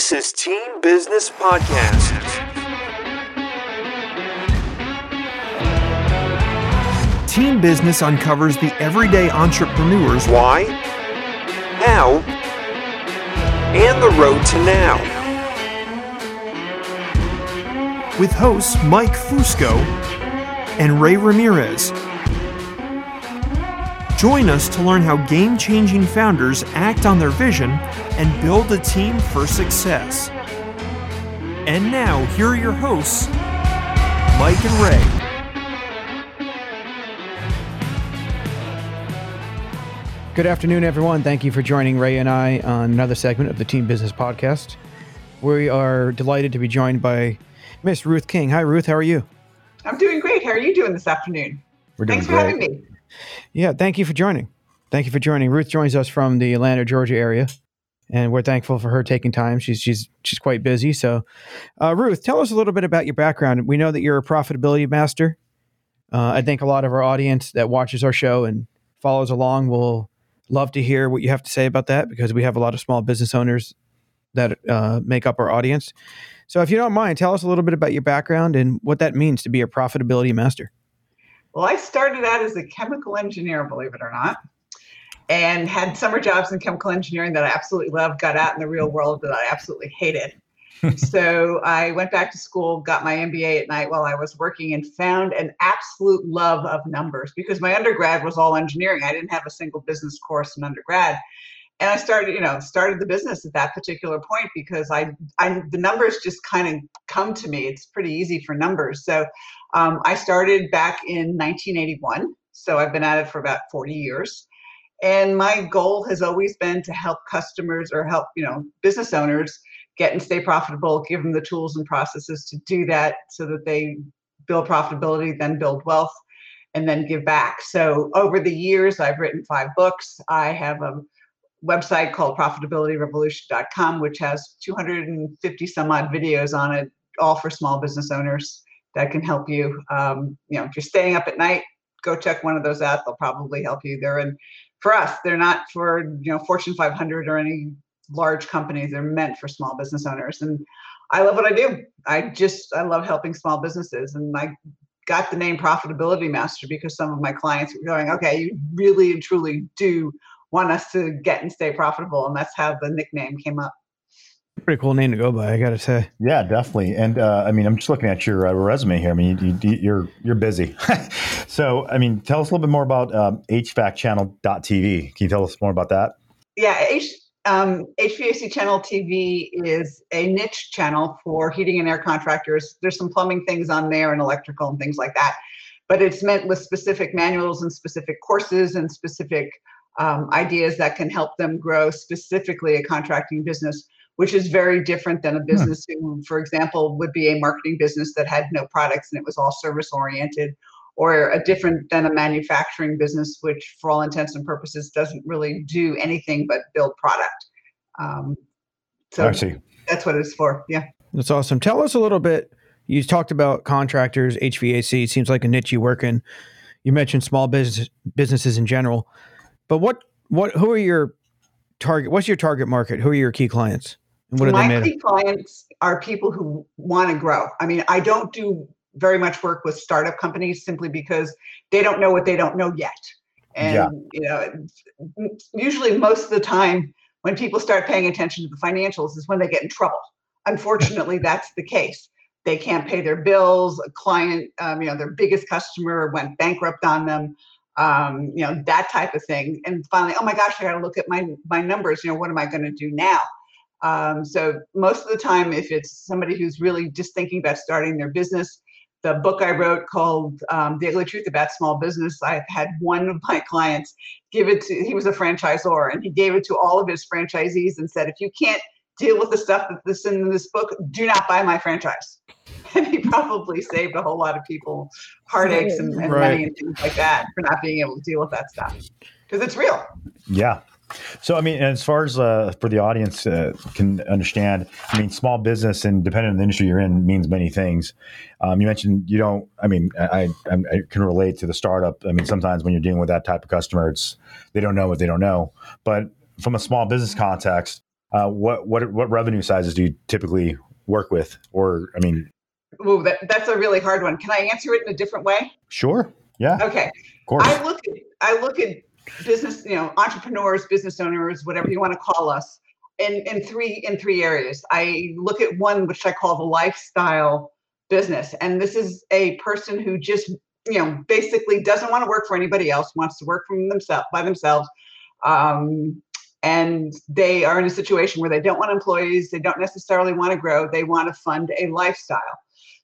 This is Team Business Podcast. Team Business uncovers the everyday entrepreneurs Why, how, and the road to now. with hosts Mike Fusco and Ray Ramirez. Join us to learn how game changing founders act on their vision and build a team for success. And now, here are your hosts, Mike and Ray. Good afternoon, everyone. Thank you for joining Ray and I on another segment of the Team Business Podcast. We are delighted to be joined by Miss Ruth King. Hi, Ruth. How are you? I'm doing great. How are you doing this afternoon? We're Thanks for having me. Yeah, thank you for joining. Thank you for joining. Ruth joins us from the Atlanta, Georgia area, and we're thankful for her taking time. She's she's she's quite busy. So, uh, Ruth, tell us a little bit about your background. We know that you're a profitability master. Uh, I think a lot of our audience that watches our show and follows along will love to hear what you have to say about that because we have a lot of small business owners that uh, make up our audience. So, if you don't mind, tell us a little bit about your background and what that means to be a profitability master. Well, I started out as a chemical engineer, believe it or not, and had summer jobs in chemical engineering that I absolutely loved, got out in the real world that I absolutely hated. so I went back to school, got my MBA at night while I was working, and found an absolute love of numbers because my undergrad was all engineering. I didn't have a single business course in undergrad. And I started, you know, started the business at that particular point because I, I the numbers just kind of come to me. It's pretty easy for numbers. So um, I started back in 1981. So I've been at it for about 40 years. And my goal has always been to help customers or help, you know, business owners get and stay profitable, give them the tools and processes to do that so that they build profitability, then build wealth, and then give back. So over the years, I've written five books. I have a website called profitabilityrevolution.com, which has 250 some odd videos on it, all for small business owners that can help you. Um, you know, if you're staying up at night, go check one of those out. They'll probably help you. They're in for us. They're not for you know Fortune 500 or any large companies. They're meant for small business owners. And I love what I do. I just I love helping small businesses, and I got the name Profitability Master because some of my clients were going, okay, you really and truly do want us to get and stay profitable, and that's how the nickname came up. Pretty cool name to go by, I got to say. Yeah, definitely. And uh, I mean, I'm just looking at your uh, resume here. I mean, you, you, you're you're busy. so, I mean, tell us a little bit more about um, HVACchannel.tv. Can you tell us more about that? Yeah, H, um, HVAC Channel TV is a niche channel for heating and air contractors. There's some plumbing things on there and electrical and things like that, but it's meant with specific manuals and specific courses and specific um, ideas that can help them grow specifically a contracting business which is very different than a business who, for example, would be a marketing business that had no products and it was all service oriented, or a different than a manufacturing business, which, for all intents and purposes, doesn't really do anything but build product. Um, so I see. that's what it's for. Yeah. That's awesome. Tell us a little bit. You talked about contractors, HVAC. It seems like a niche you work in. You mentioned small business businesses in general, but what what who are your target? What's your target market? Who are your key clients? And what are they My key clients are people who want to grow. I mean, I don't do very much work with startup companies simply because they don't know what they don't know yet. And Yeah. you know, usually most of the time when people start paying attention to the financials is when they get in trouble. Unfortunately, that's the case. They can't pay their bills. A client, um, you know, their biggest customer went bankrupt on them. Um, you know, that type of thing. And finally, oh my gosh, I got to look at my my numbers. You know, what am I going to do now? Um, so most of the time, if it's somebody who's really just thinking about starting their business, the book I wrote called um, "The Ugly Truth About Small Business," I had one of my clients give it to. He was a franchisor, and he gave it to all of his franchisees and said, "If you can't deal with the stuff that's in this book, do not buy my franchise." And he probably saved a whole lot of people heartaches and, and Right. money and things like that for not being able to deal with that stuff because it's real. Yeah. So, I mean, as far as uh, for the audience uh, can understand, I mean, small business and depending on the industry you're in means many things. Um, you mentioned you don't. I mean, I, I, I can relate to the startup. I mean, sometimes when you're dealing with that type of customer, it's they don't know what they don't know. But from a small business context, Uh, what what what revenue sizes do you typically work with? Or I mean, Ooh, that, that's a really hard one. Can I answer it in a different way? sure, yeah, Okay. of course. I look at I look at business, you know, entrepreneurs, business owners, whatever you want to call us, in in three in three areas. I look at one which I call the lifestyle business, and this is a person who just you know basically doesn't want to work for anybody else, wants to work from themselves by themselves. Um, and they are in a situation where they don't want employees, they don't necessarily want to grow, they want to fund a lifestyle.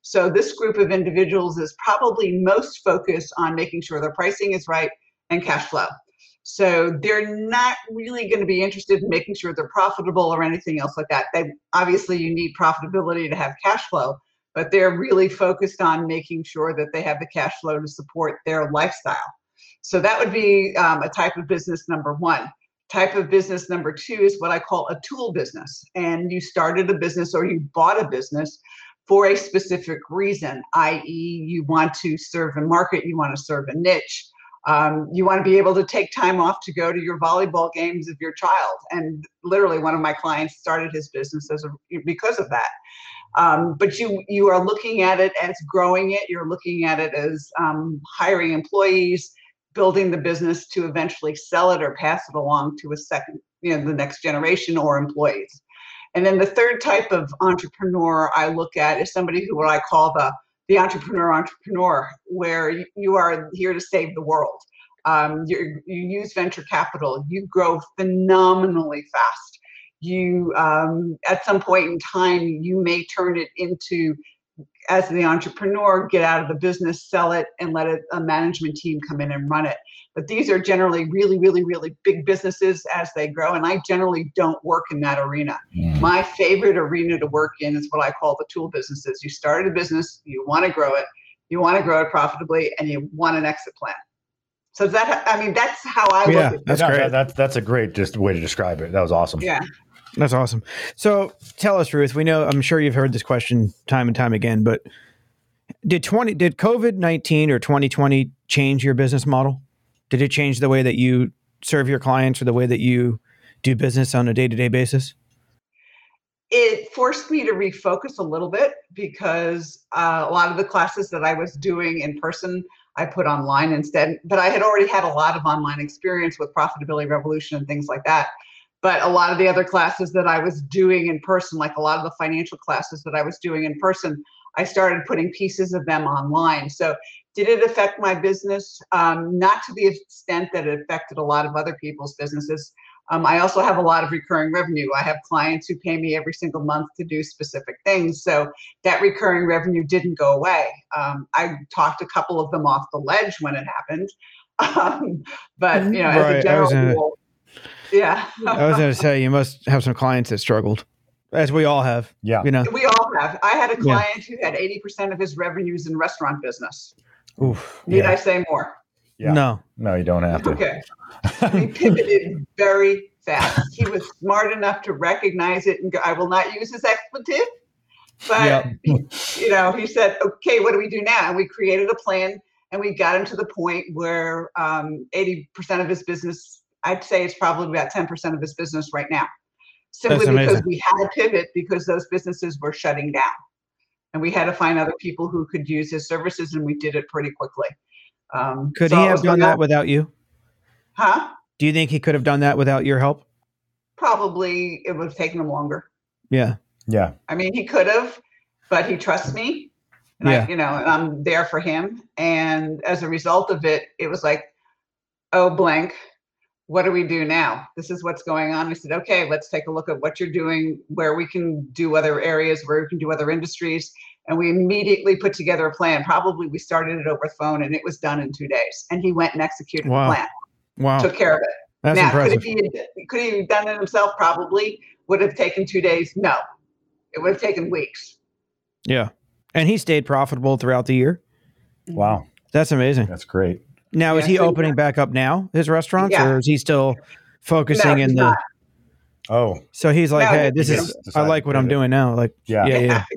So this group of individuals is probably most focused on making sure their pricing is right and cash flow. So they're not really going to be interested in making sure they're profitable or anything else like that. They obviously you need profitability to have cash flow, but they're really focused on making sure that they have the cash flow to support their lifestyle. So that would be um, a type of business number one. Type of business number two is what I call a tool business. And you started a business or you bought a business for a specific reason, i.e., you want to serve a market, you want to serve a niche. Um, you want to be able to take time off to go to your volleyball games of your child. And literally, one of my clients started his business as a, because of that. Um, but you you are looking at it as growing it. You're looking at it as um, hiring employees, building the business to eventually sell it or pass it along to a second, you know, the next generation or employees. And then the third type of entrepreneur I look at is somebody who what I call the the entrepreneur entrepreneur, where you- are here to save the world. Um, you you use venture capital. You grow phenomenally fast. You um, at some point in time you may turn it into as the entrepreneur, get out of the business, sell it, and let it, a management team come in and run it. But these are generally really, really, really big businesses as they grow. And I generally don't work in that arena. Mm. My favorite arena to work in is what I call the tool businesses. You started a business, you want to grow it, you want to grow it profitably, and you want an exit plan. So that, I mean, that's how I Yeah. look at That's great. that- that's that's a great just way to describe it. That was awesome. Yeah. That's awesome. So tell us, Ruth. We know I'm sure you've heard this question time and time again, but did 20 did COVID 19 or 2020 change your business model? Did it change the way that you serve your clients or the way that you do business on a day to day basis? it forced me to refocus a little bit because uh, a lot of the classes that I was doing in person, I put online instead. But I had already had a lot of online experience with Profitability Revolution and things like that. But a lot of the other classes that I was doing in person, like a lot of the financial classes that I was doing in person, I started putting pieces of them online. So, did it affect my business? Um, not to the extent that it affected a lot of other people's businesses. Um, I also have a lot of recurring revenue. I have clients who pay me every single month to do specific things. So that recurring revenue didn't go away. Um, I talked a couple of them off the ledge when it happened. Um, but, you know, as Right, a general rule, yeah. I was going to say you must have some clients that struggled, as we all have. Yeah. You know, we all have. I had a Yeah. client who had 80% of his revenues in restaurant business. Oof. Need Yeah. I say more? Yeah. No. No, you don't have to. Okay. he pivoted very fast. He was smart enough to recognize it and go, I will not use his expletive. But Yep. you know, he said, "Okay, what do we do now?" And we created a plan, and we got him to the point where um, 80% of his business, I'd say, it's probably about 10% of his business right now, simply That's because we had to pivot because those businesses were shutting down, and we had to find other people who could use his services, and we did it pretty quickly. Um, Could so he have done like, that without you? Huh? Do you think he could have done that without your help? Probably it would have taken him longer. Yeah. Yeah. I mean, he could have, but he trusts me. And Yeah. I, you know, and I'm there for him. And as a result of it, it was like, oh, blank, what do we do now? This is what's going on. I said, okay, let's take a look at what you're doing, where we can do other areas, where we can do other industries. And we immediately put together a plan. Probably we started it over the phone and it was done in two days. And he went and executed Wow. the plan, Wow. took care of it. That's now, impressive. could he could he have done it himself? Probably. Would have taken two days? No. It would have taken weeks. Yeah. And he stayed profitable throughout the year. Wow. That's amazing. That's great. Now, is he so- opening back up now, his restaurants, Yeah. or is he still focusing No, in the? not. Oh, So he's like, No, hey, this is, I like what I'm pivot. doing now. Like, yeah. yeah, yeah.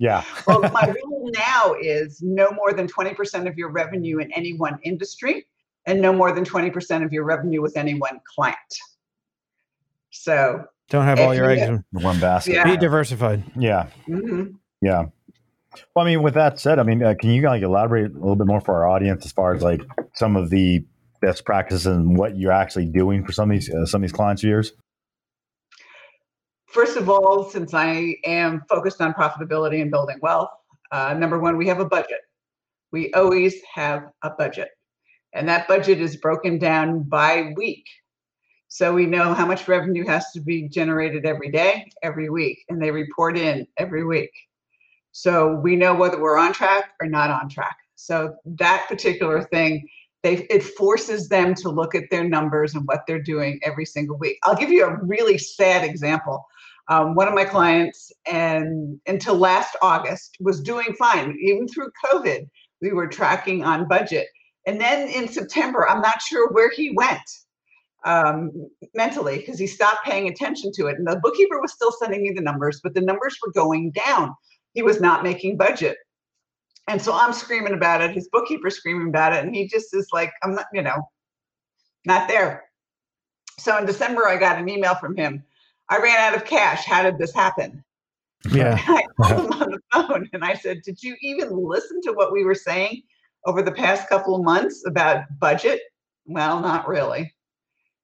Yeah. well, my rule now is no more than 20% of your revenue in any one industry and no more than 20% of your revenue with any one client. So Don't have all your you- eggs. in One basket. Yeah. Be diversified. Yeah. hmm Yeah. Well, I mean, with that said, I mean, uh, can you like elaborate a little bit more for our audience as far as like some of the best practices and what you're actually doing for some of these uh, some of these clients of yours? First of all, since I am focused on profitability and building wealth, uh, number one, we have a budget. We always have a budget, and that budget is broken down by week. So we know how much revenue has to be generated every day, every week, and they report in every week. So we know whether we're on track or not on track. So that particular thing, they it forces them to look at their numbers and what they're doing every single week. I'll give you a really sad example. Um, one of my clients, and until last August, was doing fine. Even through COVID, we were tracking on budget. And then in September, I'm not sure where he went um, mentally because he stopped paying attention to it. And the bookkeeper was still sending me the numbers, but the numbers were going down. He was not making budget. And so I'm screaming about it. His bookkeeper's screaming about it. And he just is like, I'm not, you know, not there. So in December, I got an email from him. I ran out of cash. How did this happen? Yeah. I called him on the phone and I said, Did you even listen to what we were saying over the past couple of months about budget? Well, not really.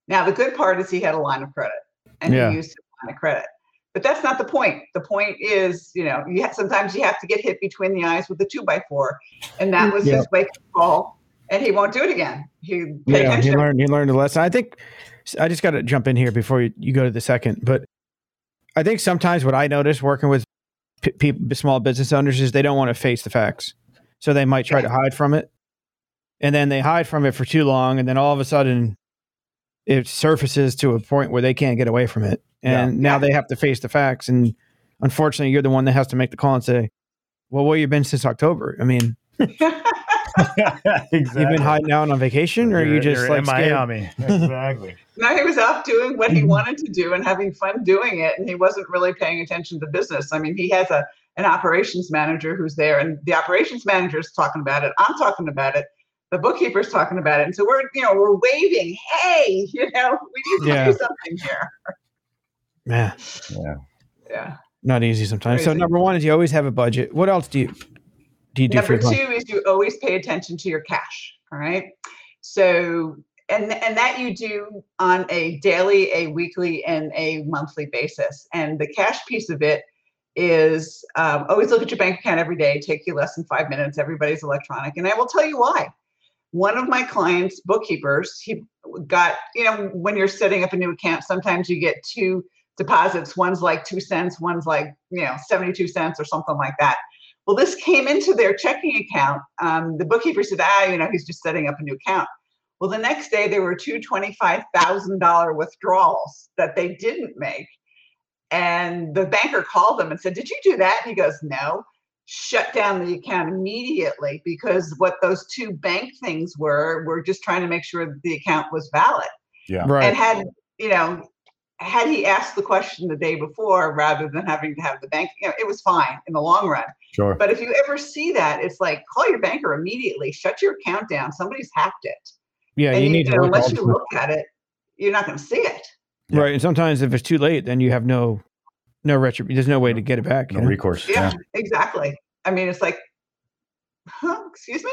Now, the good part is he had a line of credit and Yeah. he used his line of credit. But that's not the point. The point is, you know, you have, sometimes you have to get hit between the eyes with a two by four. And that was Yeah. his wake up call. And he won't do it again. He Yeah, he learned. He learned a lesson. I think. I just got to jump in here before you, you go to the second. But I think sometimes what I notice working with p- people, small business owners, is they don't want to face the facts, so they might try to hide from it, and then they hide from it for too long, and then all of a sudden, it surfaces to a point where they can't get away from it, and now they have to face the facts. And unfortunately, you're the one that has to make the call and say, "Well, where you been since October? I mean, exactly. you've been hiding out on vacation, or you You're- just you're like in scared? Miami. Exactly. No, he was off doing what he Mhm. wanted to do and having fun doing it, and he wasn't really paying attention to business. I mean, he has a an operations manager who's there, and the operations manager is talking about it. I'm talking about it. The bookkeeper's talking about it, and so we're you know we're waving, hey, you know, we need to Yeah. do something here. Man, yeah. Yeah. not easy sometimes. So number one is you always have a budget. What else do you do you do for Number your two clients? is you always pay attention to your cash. All right. So and and that you do on a daily, a weekly, and a monthly basis. And the cash piece of it is um, always look at your bank account every day. Take you less than five minutes. Everybody's electronic, and I will tell you why. One of my clients' bookkeepers, he got you know when you're setting up a new account, sometimes you get two deposits. One's like two cents, one's like you know seventy-two cents or something like that. Well, this came into their checking account. Um, the bookkeeper said, ah, you know, he's just setting up a new account. Well, the next day there were two $25,000 withdrawals that they didn't make. And the banker called them and said, Did you do that? And he goes, No. Shut down the account immediately because what those two bank things were, were just trying to make sure that the account was valid Yeah. Right. and had you know had he asked the question the day before rather than having to have the bank you know it was fine in the long run Sure. but if you ever see that it's like call your banker immediately shut your account down somebody's hacked it yeah, and you need to unless you look at it you're not going to see it Yeah. right. And sometimes if it's too late, then you have no no retro. There's no way to get it back. No you know? recourse. yeah, Yeah. exactly i mean it's like huh excuse me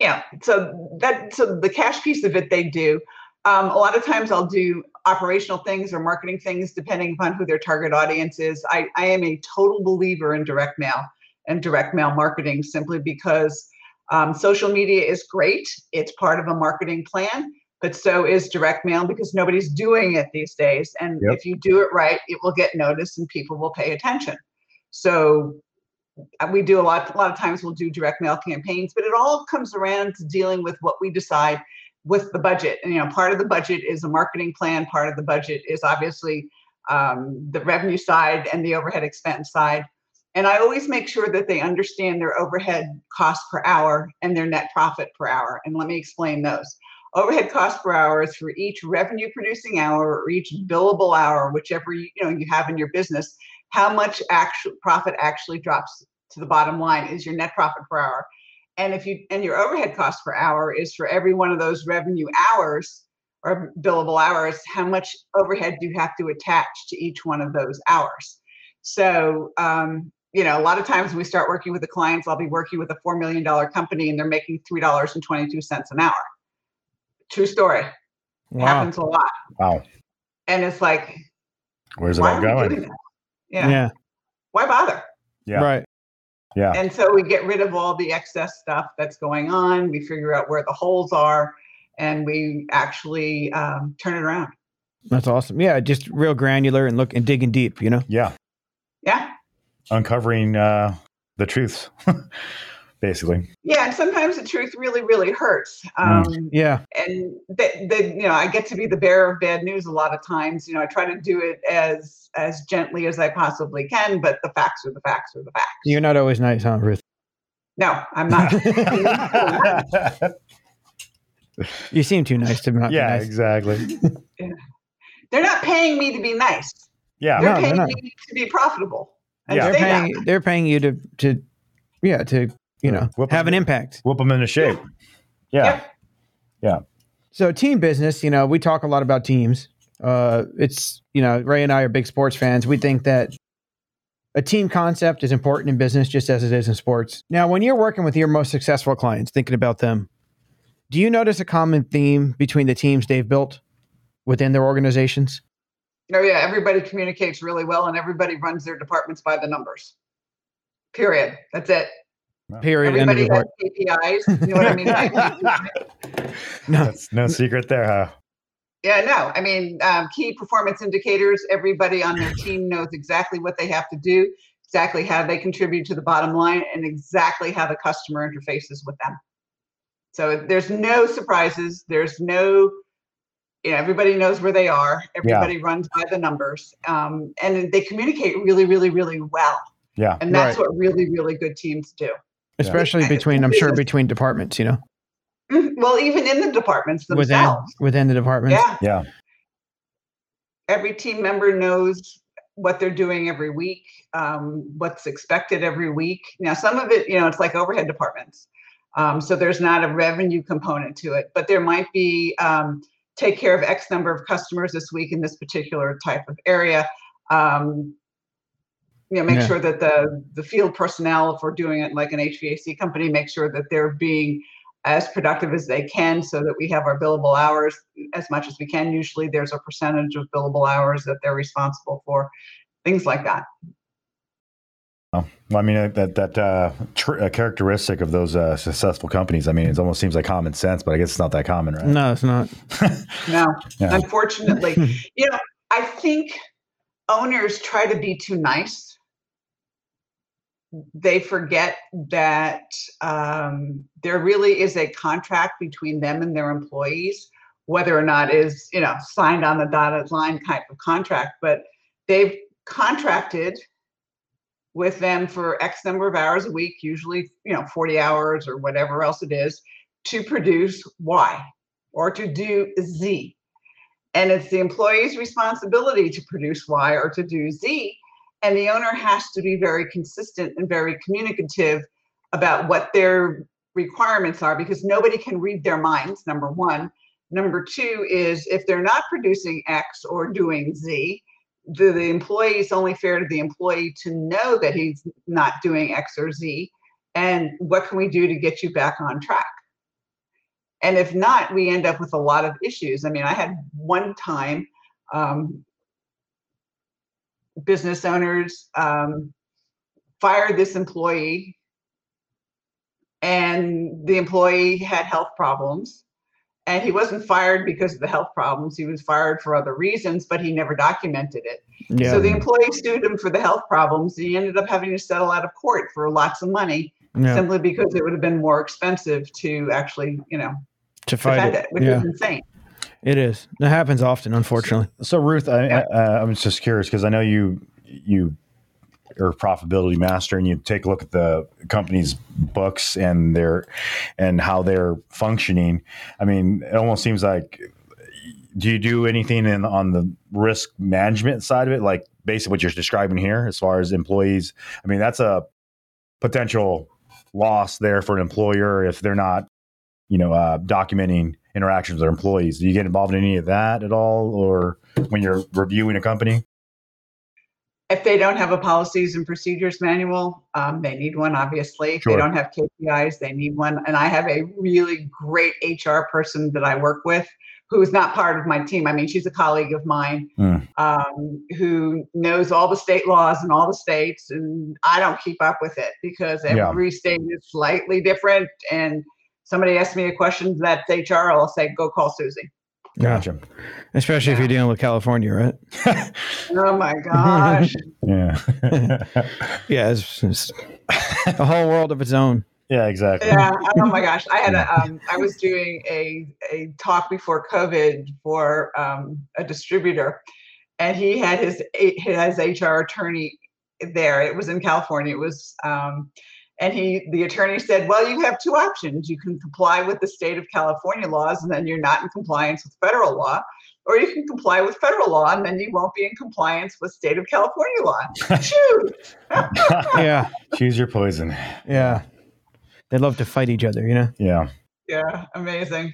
yeah so that so the cash piece of it they do um, a lot of times i'll do operational things or marketing things depending upon who their target audience is. I, I am a total believer in direct mail and direct mail marketing simply because um, social media is great. It's part of a marketing plan but so is direct mail because nobody's doing it these days. And Yep. if you do it right it will get noticed and people will pay attention. So uh, we do a lot a lot of times we'll do direct mail campaigns but it all comes around to dealing with what we decide with the budget. And you know part of the budget is a marketing plan part of the budget is obviously um, the revenue side and the overhead expense side. And i always make sure that they understand their overhead cost per hour and their net profit per hour. And let me explain those. Overhead cost per hour is for each revenue producing hour or each billable hour whichever you, you know you have in your business how much actual profit actually drops to the bottom line is your net profit per hour. And if you and your overhead cost per hour is for every one of those revenue hours or billable hours, how much overhead do you have to attach to each one of those hours? So, um, you know, a lot of times when we start working with the clients, I'll be working with a $4 million company and they're making $3.22 an hour. True story. Wow. Happens a lot. Wow. And it's like, Where's it all are we doing going? that? Yeah. Yeah. Why bother? Yeah. Right. Yeah. And so we get rid of all the excess stuff that's going on. We figure out where the holes are, and we actually um, turn it around. That's awesome. Yeah, just real granular and look and digging deep, you know? Yeah. Yeah, Uncovering uh, the truths, basically. yeah. And sometimes the truth really, really hurts. Um, Yeah. And that, that you know, I get to be the bearer of bad news a lot of times. You know, I try to do it as as gently as I possibly can, but the facts are the facts are the facts. You're not always nice, huh, Ruth? no, I'm not. You seem too nice to not be yeah, nice. exactly. They're not paying me to be nice. Yeah. They're No, they're not. me to be profitable. And Yeah. They're paying way. they're paying you to to yeah, to you know, Whoop have them. an impact. Whoop them into shape. Yeah. yeah. So team business, you know, we talk a lot about teams. Uh, it's you know, Ray and I are big sports fans. We think that a team concept is important in business just as it is in sports. Now, when you're working with your most successful clients, thinking about them, do you notice a common theme between the teams they've built within their organizations? Oh yeah, everybody communicates really well, and everybody runs their departments by the numbers. Period. That's it. Period. Everybody report. has KPIs. You know what I mean? No. That's no secret there, huh? yeah, no. I mean, um, key performance indicators. Everybody on their team knows exactly what they have to do, exactly how they contribute to the bottom line, and exactly how the customer interfaces with them. So there's no surprises. There's no, you know, everybody knows where they are. Everybody runs by the numbers, um, and they communicate really, really, really well. Yeah. And that's Right. what really, really good teams do. Especially Yeah. between, I'm sure, between departments, you know, Mhm. Well, even in the departments within themselves. within the departments. Yeah. Yeah. Every team member knows what they're doing every week, um, what's expected every week. Now, some of it, you know, it's like overhead departments. Um, so there's not a revenue component to it, but there might be um, take care of X number of customers this week in this particular type of area. Um, you know, make Yeah. sure that the the field personnel, if we're doing it like an HVAC company, make sure that they're being as productive as they can so that we have our billable hours as much as we can. Usually there's a percentage of billable hours that they're responsible for, things like that. Well, I mean uh, that that uh, tr- uh, characteristic of those uh, successful companies. I mean, it almost seems like common sense, but I guess it's not that common, right? No, it's not. No, Yeah. unfortunately, you know, I think owners try to be too nice. They forget that um, there really is a contract between them and their employees, whether or not is you know signed on the dotted line type of contract. But they've contracted with them for X number of hours a week, usually you know 40 hours or whatever else it is, to produce Y or to do Z. And it's the employee's responsibility to produce Y or to do Z. And the owner has to be very consistent and very communicative about what their requirements are because nobody can read their minds, number one. Number two is if they're not producing X or doing Z, the, the employee is only fair to the employee to know that he's not doing X or Z. And what can we do to get you back on track? And if not, we end up with a lot of issues. I mean, I had one time um, business owners um, fired this employee, and the employee had health problems. And he wasn't fired because of the health problems. He was fired for other reasons, but he never documented it. Yeah. So the employee sued him for the health problems. He ended up having to settle out of court for lots of money yeah. simply because it would have been more expensive to actually, you know, To fight it. it, which Yeah. is insane. It is. It happens often, unfortunately. So Ruth, I, Yeah. uh, I'm just curious because I know you you are a profitability master and you take a look at the company's books and their and how they're functioning. I mean, it almost seems like do you do anything in on the risk management side of it, like basically what you're describing here, as far as employees? I mean, that's a potential loss there for an employer if they're not, you know, uh, documenting interactions with their employees. Do you get involved in any of that at all, or when you're reviewing a company? If they don't have a policies and procedures manual, um, they need one, obviously. If Sure. they don't have KPIs, they need one. And I have a really great HR person that I work with who is not part of my team. I mean, she's a colleague of mine Hmm. um, who knows all the state laws in all the states. And I don't keep up with it because Yeah. every state is slightly different. And somebody asks me a question that's HR, I'll say, go call Susie. Gotcha. Especially if you're dealing with California, right? Oh my gosh. Yeah. Yeah, it's, it's a whole world of its own. yeah, exactly. yeah oh my gosh i had a um, i was doing a a talk before covid for um, a distributor and he had his his hr attorney there it was in california it was um, and he the attorney said well you have two options you can comply with the state of california laws and then you're not in compliance with federal law or you can comply with federal law and then you won't be in compliance with state of california law shoot Yeah, Choose your poison. yeah. They love to fight each other, you know. Yeah. yeah amazing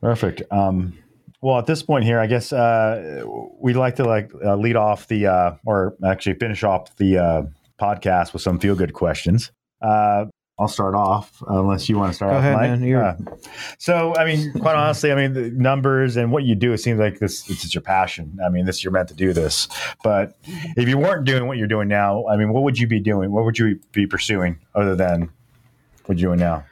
Perfect. Um, well, at this point here, I guess uh, we'd like to like uh, lead off the uh, or actually finish off the uh, podcast with some feel good questions. Uh, I'll start off unless you want to start Go off, ahead, Mike. man. You're- Yeah. So, I mean, quite honestly, I mean, the numbers and what you do, it seems like this, this is your passion. I mean, this you're meant to do this. But if you weren't doing what you're doing now, I mean, what would you be doing? What would you be pursuing other than what you're doing now?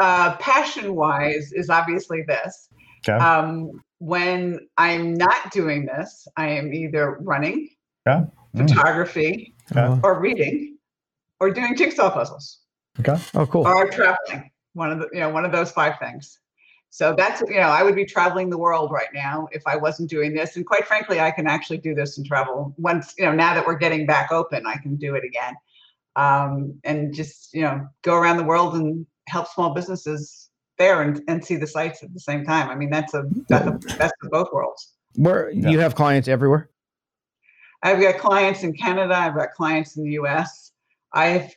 uh, passion wise is obviously this. Okay. Um, when I'm not doing this, I am either running, Yeah. Mm. photography, Okay. or reading, or doing jigsaw puzzles, Okay. Oh, cool. or traveling. One of the, you know, one of those five things. So that's, you know, I would be traveling the world right now if I wasn't doing this. And quite frankly, I can actually do this and travel once, you know, now that we're getting back open, I can do it again. Um, and just, you know, go around the world and help small businesses there and, and see the sites at the same time. I mean, that's a, that's a best of both worlds. Where you have clients everywhere? I've got clients in Canada. I've got clients in the U.S. I have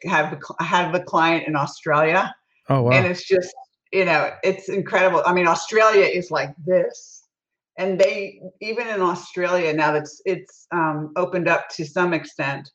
have a client in Australia, Oh wow. and it's just you know it's incredible. I mean, Australia is like this, and they even in Australia now that's it's um, opened up to some extent,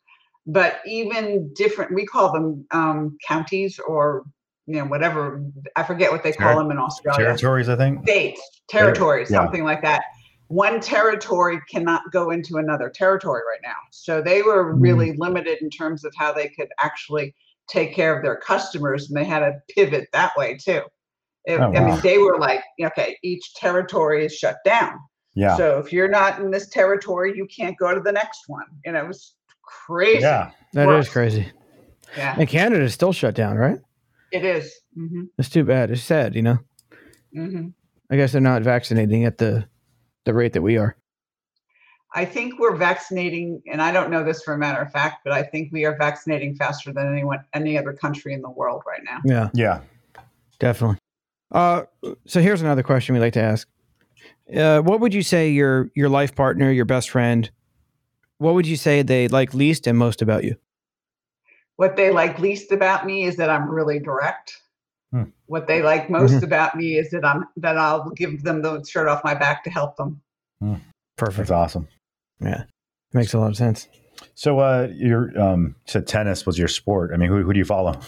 but even different. We call them um, counties or you know whatever I forget what they call Terri- them in Australia Territories, I think. states, territories, yeah. something like that. One territory cannot go into another territory right now. So they were Hmm. really limited in terms of how they could actually take care of their customers, and they had to pivot that way too. It- Oh, I mean, they were like, okay, each territory is shut down. Yeah. So if you're not in this territory, you can't go to the next one. And it was crazy. Yeah. That is worse. crazy. Yeah, And Canada is still shut down, right? it is. hmm It's too bad. It's sad, you know. hmm I guess they're not vaccinating at the the rate that we are. I think we're vaccinating, and I don't know this for a matter of fact, but I think we are vaccinating faster than anyone, any other country in the world right now. Yeah, Yeah. definitely. Uh, so here's another question we like to ask. Uh, what would you say your your life partner, your best friend, what would you say they like least and most about you? What they like least about me is that I'm really direct. Hmm. What they like most Mhm. about me is that I'm that I'll give them the shirt off my back to help them. Perfect. That's awesome. Yeah, makes a lot of sense. So, uh, your um, you said tennis was your sport. I mean, who, who do you follow?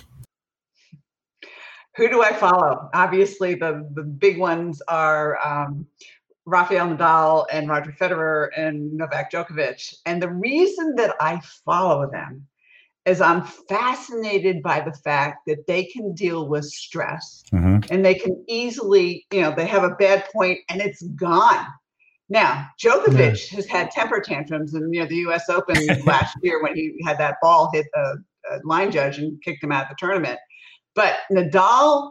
Who do I follow? Obviously, the the big ones are um, Rafael Nadal and Roger Federer and Novak Djokovic. And the reason that I follow them is I'm fascinated by the fact that they can deal with stress Mm-hmm. and they can easily, you know, they have a bad point and it's gone. Now, Djokovic has had temper tantrums, and you know, the U.S. Open last year when he had that ball hit a, a line judge and kicked him out of the tournament. But Nadal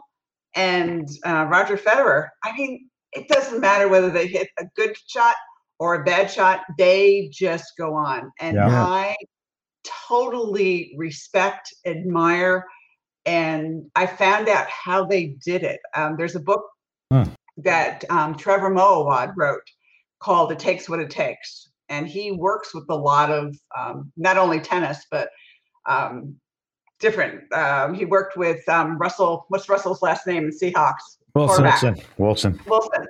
and uh, Roger Federer, I mean, it doesn't matter whether they hit a good shot or a bad shot; they just go on. And Yeah. I totally respect, admire, and I found out how they did it. Um, there's a book that um, Trevor Moawad wrote called "It Takes What It Takes," and he works with a lot of um, not only tennis but um, different. Um, he worked with um, Russell. What's Russell's last name in Seahawks? Wilson. Wilson. Wilson. Wilson.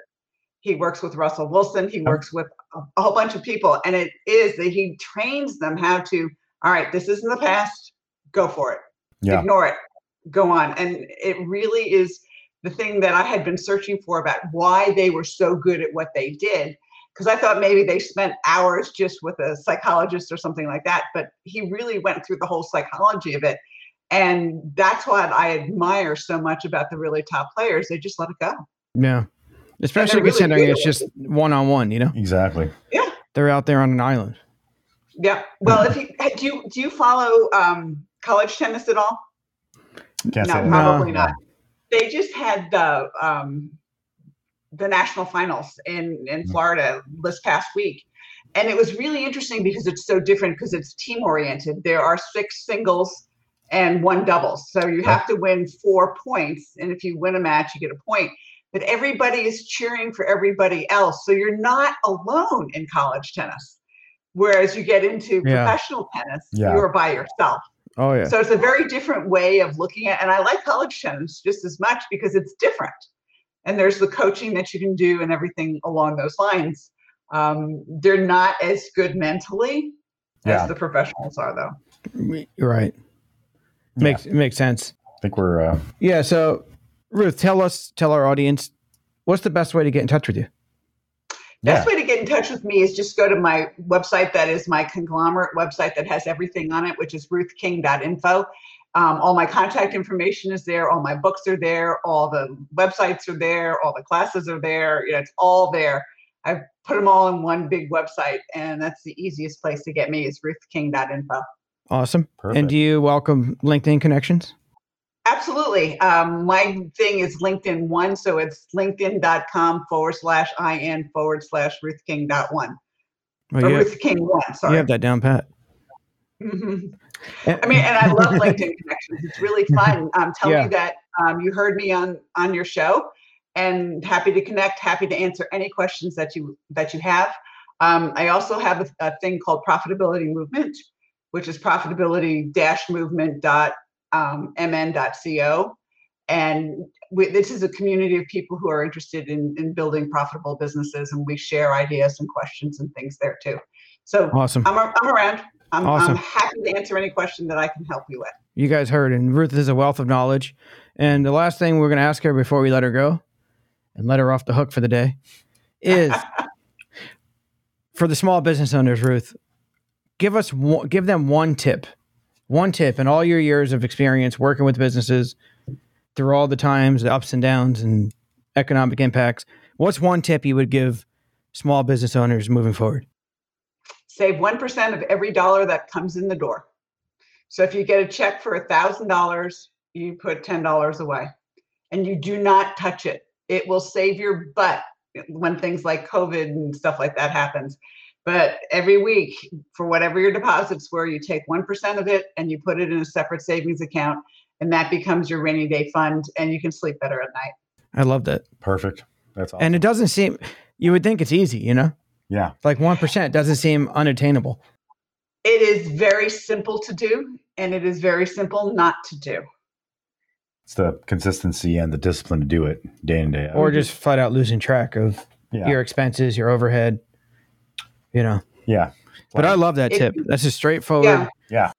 He works with Russell Wilson. He works with a, a whole bunch of people. And it is that he trains them how to, all right, this is in the past, go for it. Yeah. Ignore it. Go on. And it really is the thing that I had been searching for about why they were so good at what they did. Because I thought maybe they spent hours just with a psychologist or something like that. But he really went through the whole psychology of it. And that's what I admire so much about the really top players. They just let it go. Yeah. Especially considering good it's just one on one, you know? Exactly. Yeah. They're out there on an island. Yeah. Well, if you do, you do you follow um, college tennis at all? Can't No, probably No. not. They just had the um, the national finals in in Mm. Florida this past week, and it was really interesting because it's so different because it's team oriented. There are six singles and one doubles, so you have to win four points, and if you win a match, you get a point. But everybody is cheering for everybody else, so you're not alone in college tennis. Whereas you get into Yeah. professional tennis, Yeah. you're by yourself. Oh, yeah. So it's a very different way of looking at, and I like college tennis just as much because it's different. And there's the coaching that you can do and everything along those lines. Um, they're not as good mentally Yeah. as the professionals are, though. You're right. Makes makes sense. I think we're uh, Yeah. So, Ruth, tell us, tell our audience, what's the best way to get in touch with you? Yeah. Best way to get in touch with me is just go to my website. That is my conglomerate website that has everything on it, which is ruthking.info. Um, all my contact information is there. All my books are there. All the websites are there. All the classes are there. You know, it's all there. I've put them all in one big website, and that's the easiest place to get me is ruthking.info. Awesome. Perfect. And do you welcome LinkedIn connections? Absolutely. Um, my thing is LinkedIn one, so it's linkedin.com forward slash in forward slash ruthking.one. Oh, Or you, Ruth King one, you have that down pat. Mhm. I mean, and I love LinkedIn connections. It's really fun. Um, tell Yeah. me that um, you heard me on on your show, and happy to connect. Happy to answer any questions that you that you have. Um, I also have a, a thing called Profitability Movement, which is profitability dash movement dot um, mn.co, and we, this is a community of people who are interested in in building profitable businesses, and we share ideas and questions and things there too. So awesome. I'm, I'm around. I'm, Awesome. I'm happy to answer any question that I can help you with. You guys heard, and Ruth is a wealth of knowledge. And the last thing we're going to ask her before we let her go and let her off the hook for the day is for the small business owners, Ruth, give us one, give them one tip, one tip in all your years of experience working with businesses through all the times, the ups and downs, and economic impacts. What's one tip you would give small business owners moving forward? Save 1% of every dollar that comes in the door. So if you get a check for $1,000, you put $10 away and you do not touch it. It will save your butt when things like COVID and stuff like that happens. But every week, for whatever your deposits were, you take 1% of it and you put it in a separate savings account, and that becomes your rainy day fund, and you can sleep better at night. I love that. perfect. That's awesome. And it doesn't seem, you would think it's easy, you know? yeah. Like 1% doesn't seem unattainable. It is very simple to do, and it is very simple not to do. It's the consistency and the discipline to do it day in day out. Or just flat out losing track of yeah. your expenses, your overhead, you know. yeah. But I love that It- tip. That's a straightforward, Yeah. Yeah.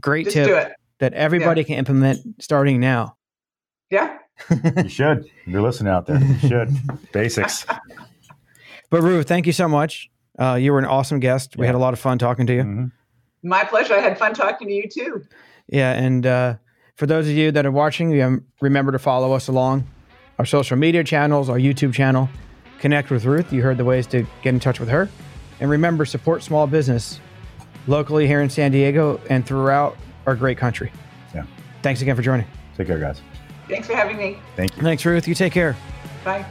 great Just do tip it. that everybody can implement starting now. Yeah. You should. You're listening out there. You should. Basics. But Ruth, thank you so much. Uh, you were an awesome guest. We Yeah. had a lot of fun talking to you. Mhm. My pleasure. I had fun talking to you too. Yeah, and uh, for those of you that are watching, remember to follow us along our social media channels, our YouTube channel. Connect with Ruth. You heard the ways to get in touch with her. And remember, support small business locally here in San Diego and throughout our great country. Yeah. Thanks again for joining. Take care, guys. Thanks for having me. Thank you. Thanks, Ruth. You take care. Bye.